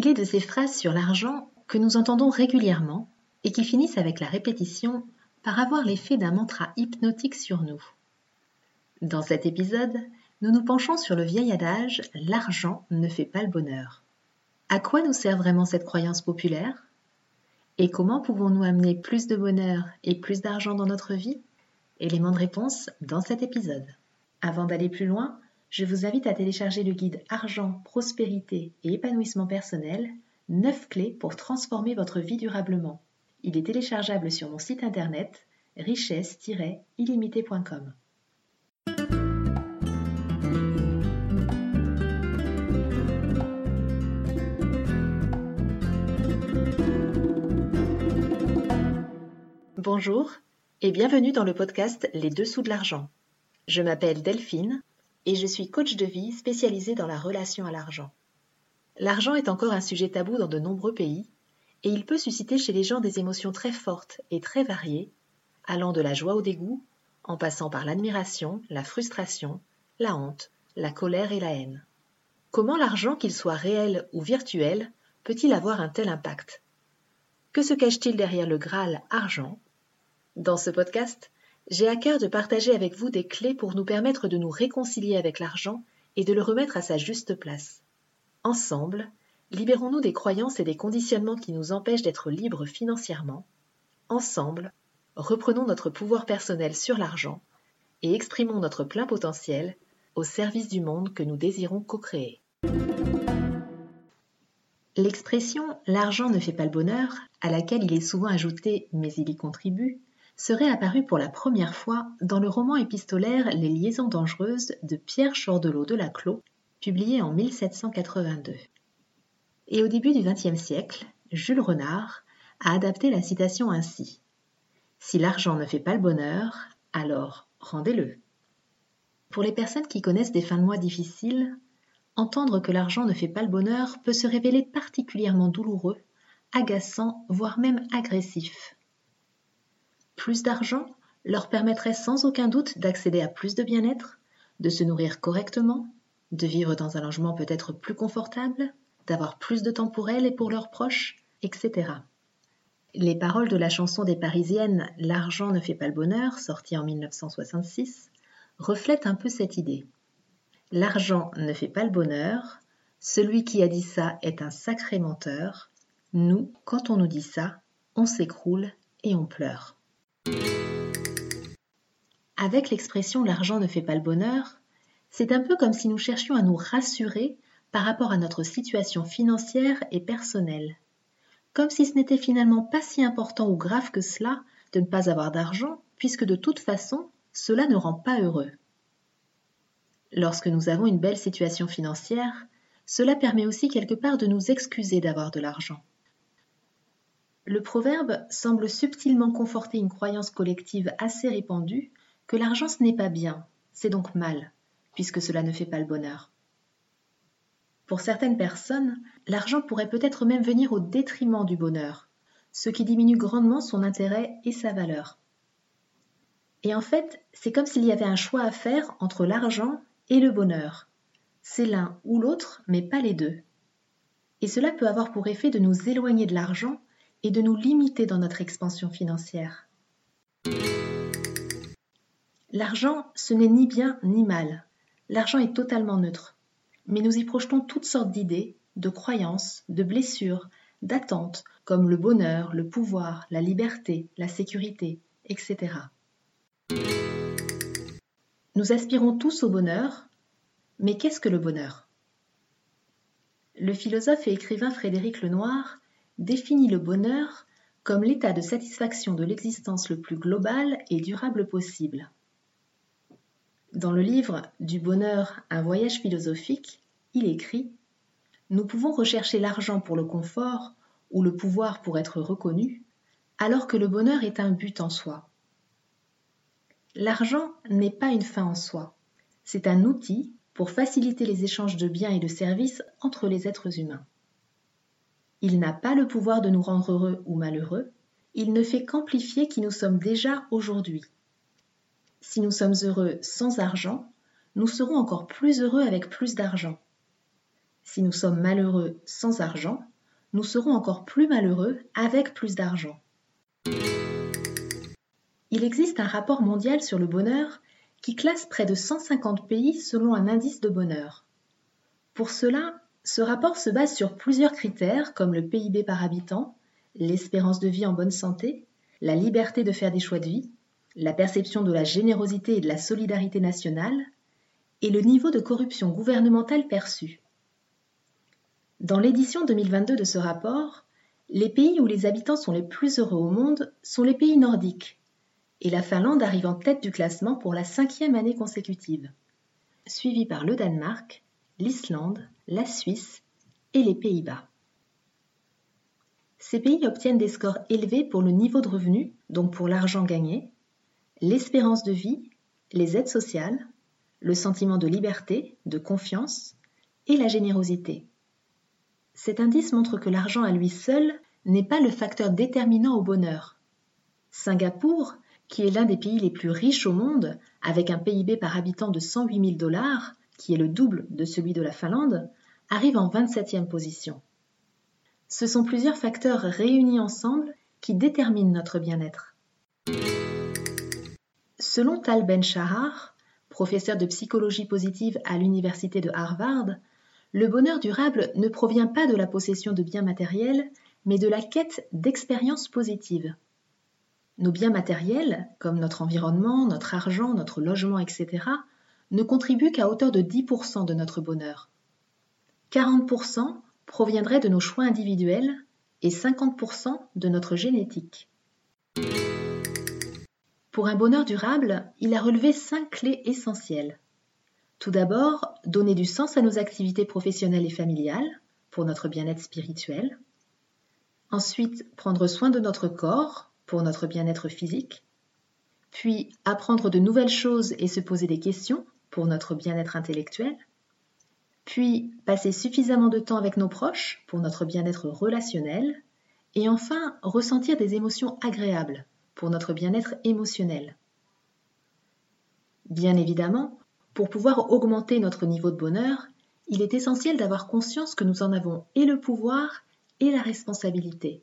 Il est de ces phrases sur l'argent que nous entendons régulièrement et qui finissent avec la répétition par avoir l'effet d'un mantra hypnotique sur nous. Dans cet épisode, nous nous penchons sur le vieil adage L'argent ne fait pas le bonheur. À quoi nous sert vraiment cette croyance populaire? Et comment pouvons-nous amener plus de bonheur et plus d'argent dans notre vie? Élément de réponse dans cet épisode. Avant d'aller plus loin, je vous invite à télécharger le guide Argent, prospérité et épanouissement personnel 9 clés pour transformer votre vie durablement. Il est téléchargeable sur mon site internet richesse-illimité.com. Bonjour et bienvenue dans le podcast Les Dessous de l'argent. Je m'appelle Delphine et je suis coach de vie spécialisée dans la relation à l'argent. L'argent est encore un sujet tabou dans de nombreux pays et il peut susciter chez les gens des émotions très fortes et très variées, allant de la joie au dégoût, en passant par l'admiration, la frustration, la honte, la colère et la haine. Comment l'argent, qu'il soit réel ou virtuel, peut-il avoir un tel impact? Que se cache-t-il derrière le Graal argent? Dans ce podcast, j'ai à cœur de partager avec vous des clés pour nous permettre de nous réconcilier avec l'argent et de le remettre à sa juste place. Ensemble, libérons-nous des croyances et des conditionnements qui nous empêchent d'être libres financièrement. Ensemble, reprenons notre pouvoir personnel sur l'argent et exprimons notre plein potentiel au service du monde que nous désirons co-créer. L'expression l'argent ne fait pas le bonheur, à laquelle il est souvent ajouté mais il y contribue, serait apparu pour la première fois dans le roman épistolaire Les liaisons dangereuses de Pierre Chordelot de Laclos, publié en 1782. Et au début du XXe siècle, Jules Renard a adapté la citation ainsi Si l'argent ne fait pas le bonheur, alors rendez-le. Pour les personnes qui connaissent des fins de mois difficiles, entendre que l'argent ne fait pas le bonheur peut se révéler particulièrement douloureux, agaçant, voire même agressif. Plus d'argent leur permettrait sans aucun doute d'accéder à plus de bien-être, de se nourrir correctement, de vivre dans un logement peut-être plus confortable, d'avoir plus de temps pour elles et pour leurs proches, etc. Les paroles de la chanson des Parisiennes L'argent ne fait pas le bonheur, sortie en 1966, reflètent un peu cette idée. L'argent ne fait pas le bonheur, celui qui a dit ça est un sacré menteur, nous, quand on nous dit ça, on s'écroule et on pleure. Avec l'expression l'argent ne fait pas le bonheur, c'est un peu comme si nous cherchions à nous rassurer par rapport à notre situation financière et personnelle. Comme si ce n'était finalement pas si important ou grave que cela de ne pas avoir d'argent, puisque de toute façon, cela ne rend pas heureux. Lorsque nous avons une belle situation financière, cela permet aussi quelque part de nous excuser d'avoir de l'argent. Le proverbe semble subtilement conforter une croyance collective assez répandue que l'argent ce n'est pas bien, c'est donc mal, puisque cela ne fait pas le bonheur. Pour certaines personnes, l'argent pourrait peut-être même venir au détriment du bonheur, ce qui diminue grandement son intérêt et sa valeur. Et en fait, c'est comme s'il y avait un choix à faire entre l'argent et le bonheur. C'est l'un ou l'autre, mais pas les deux. Et cela peut avoir pour effet de nous éloigner de l'argent et de nous limiter dans notre expansion financière. L'argent, ce n'est ni bien ni mal. L'argent est totalement neutre. Mais nous y projetons toutes sortes d'idées, de croyances, de blessures, d'attentes, comme le bonheur, le pouvoir, la liberté, la sécurité, etc. Nous aspirons tous au bonheur, mais qu'est-ce que le bonheur? Le philosophe et écrivain Frédéric Lenoir définit le bonheur comme l'état de satisfaction de l'existence le plus global et durable possible. Dans le livre Du bonheur, un voyage philosophique, il écrit Nous pouvons rechercher l'argent pour le confort ou le pouvoir pour être reconnu, alors que le bonheur est un but en soi. L'argent n'est pas une fin en soi, c'est un outil pour faciliter les échanges de biens et de services entre les êtres humains. Il n'a pas le pouvoir de nous rendre heureux ou malheureux, il ne fait qu'amplifier qui nous sommes déjà aujourd'hui. Si nous sommes heureux sans argent, nous serons encore plus heureux avec plus d'argent. Si nous sommes malheureux sans argent, nous serons encore plus malheureux avec plus d'argent. Il existe un rapport mondial sur le bonheur qui classe près de 150 pays selon un indice de bonheur. Pour cela, ce rapport se base sur plusieurs critères comme le PIB par habitant, l'espérance de vie en bonne santé, la liberté de faire des choix de vie, la perception de la générosité et de la solidarité nationale, et le niveau de corruption gouvernementale perçu. Dans l'édition 2022 de ce rapport, les pays où les habitants sont les plus heureux au monde sont les pays nordiques, et la Finlande arrive en tête du classement pour la cinquième année consécutive, suivie par le Danemark, l'Islande, la Suisse et les Pays-Bas. Ces pays obtiennent des scores élevés pour le niveau de revenu, donc pour l'argent gagné, l'espérance de vie, les aides sociales, le sentiment de liberté, de confiance et la générosité. Cet indice montre que l'argent à lui seul n'est pas le facteur déterminant au bonheur. Singapour, qui est l'un des pays les plus riches au monde, avec un PIB par habitant de 108 000 dollars, qui est le double de celui de la Finlande, arrive en 27e position. Ce sont plusieurs facteurs réunis ensemble qui déterminent notre bien-être. Selon Tal Ben-Shahar, professeur de psychologie positive à l'université de Harvard, le bonheur durable ne provient pas de la possession de biens matériels, mais de la quête d'expériences positives. Nos biens matériels, comme notre environnement, notre argent, notre logement, etc., ne contribuent qu'à hauteur de 10% de notre bonheur. 40% proviendraient de nos choix individuels et 50% de notre génétique. Pour un bonheur durable, il a relevé cinq clés essentielles. Tout d'abord, donner du sens à nos activités professionnelles et familiales pour notre bien-être spirituel. Ensuite, prendre soin de notre corps pour notre bien-être physique. Puis, apprendre de nouvelles choses et se poser des questions pour notre bien-être intellectuel. Puis, passer suffisamment de temps avec nos proches pour notre bien-être relationnel. Et enfin, ressentir des émotions agréables pour notre bien-être émotionnel. Bien évidemment, pour pouvoir augmenter notre niveau de bonheur, il est essentiel d'avoir conscience que nous en avons et le pouvoir et la responsabilité.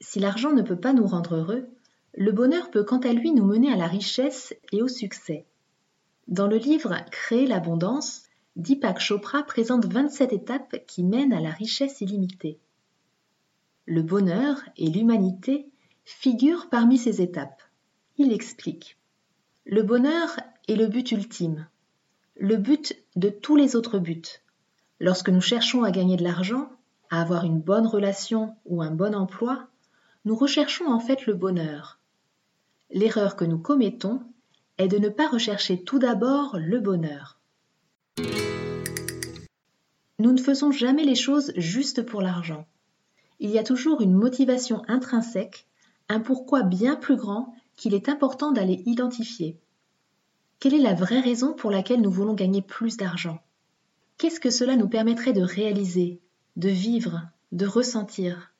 Si l'argent ne peut pas nous rendre heureux, le bonheur peut quant à lui nous mener à la richesse et au succès. Dans le livre Créer l'abondance, Deepak Chopra présente 27 étapes qui mènent à la richesse illimitée. Le bonheur et l'humanité figurent parmi ces étapes. Il explique. Le bonheur est le but ultime, le but de tous les autres buts. Lorsque nous cherchons à gagner de l'argent, à avoir une bonne relation ou un bon emploi, nous recherchons en fait le bonheur. L'erreur que nous commettons est de ne pas rechercher tout d'abord le bonheur. Nous ne faisons jamais les choses juste pour l'argent. Il y a toujours une motivation intrinsèque, un pourquoi bien plus grand qu'il est important d'aller identifier. Quelle est la vraie raison pour laquelle nous voulons gagner plus d'argent? Qu'est-ce que cela nous permettrait de réaliser, de vivre, de ressentir?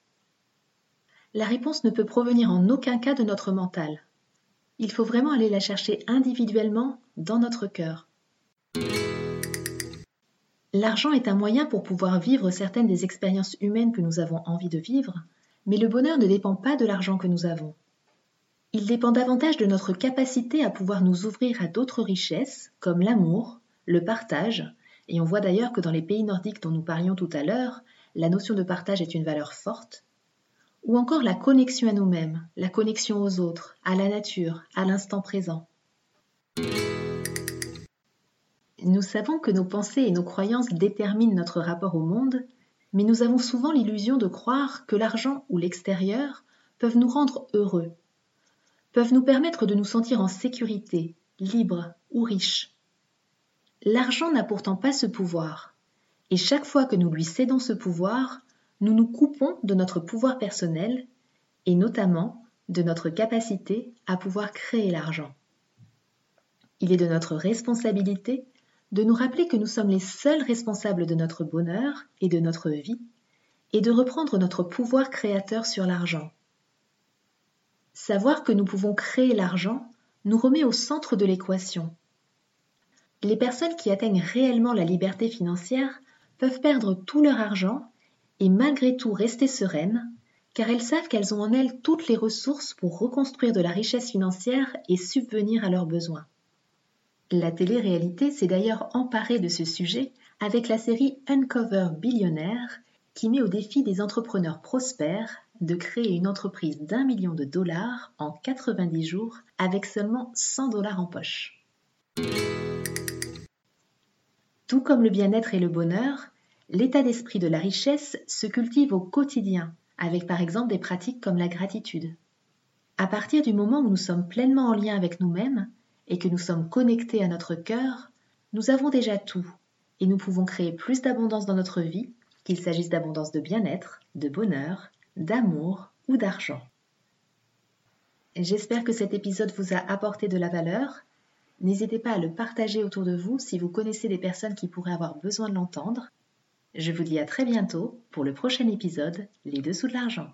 La réponse ne peut provenir en aucun cas de notre mental. Il faut vraiment aller la chercher individuellement dans notre cœur. L'argent est un moyen pour pouvoir vivre certaines des expériences humaines que nous avons envie de vivre, mais le bonheur ne dépend pas de l'argent que nous avons. Il dépend davantage de notre capacité à pouvoir nous ouvrir à d'autres richesses, comme l'amour, le partage, et on voit d'ailleurs que dans les pays nordiques dont nous parlions tout à l'heure, la notion de partage est une valeur forte, ou encore la connexion à nous-mêmes, la connexion aux autres, à la nature, à l'instant présent. Nous savons que nos pensées et nos croyances déterminent notre rapport au monde, mais nous avons souvent l'illusion de croire que l'argent ou l'extérieur peuvent nous rendre heureux peuvent nous permettre de nous sentir en sécurité, libres ou riches. L'argent n'a pourtant pas ce pouvoir, et chaque fois que nous lui cédons ce pouvoir, nous nous coupons de notre pouvoir personnel, et notamment de notre capacité à pouvoir créer l'argent. Il est de notre responsabilité de nous rappeler que nous sommes les seuls responsables de notre bonheur et de notre vie, et de reprendre notre pouvoir créateur sur l'argent Savoir que nous pouvons créer l'argent nous remet au centre de l'équation. Les personnes qui atteignent réellement la liberté financière peuvent perdre tout leur argent et malgré tout rester sereines, car elles savent qu'elles ont en elles toutes les ressources pour reconstruire de la richesse financière et subvenir à leurs besoins. La télé-réalité s'est d'ailleurs emparée de ce sujet avec la série Uncover Billionaire qui met au défi des entrepreneurs prospères de créer une entreprise d'un million de dollars en 90 jours avec seulement 100 dollars en poche. Tout comme le bien-être et le bonheur, l'état d'esprit de la richesse se cultive au quotidien, avec par exemple des pratiques comme la gratitude. À partir du moment où nous sommes pleinement en lien avec nous-mêmes et que nous sommes connectés à notre cœur, nous avons déjà tout et nous pouvons créer plus d'abondance dans notre vie, qu'il s'agisse d'abondance de bien-être, de bonheur, d'amour ou d'argent. J'espère que cet épisode vous a apporté de la valeur. N'hésitez pas à le partager autour de vous si vous connaissez des personnes qui pourraient avoir besoin de l'entendre. Je vous dis à très bientôt pour le prochain épisode Les Dessous de l'argent.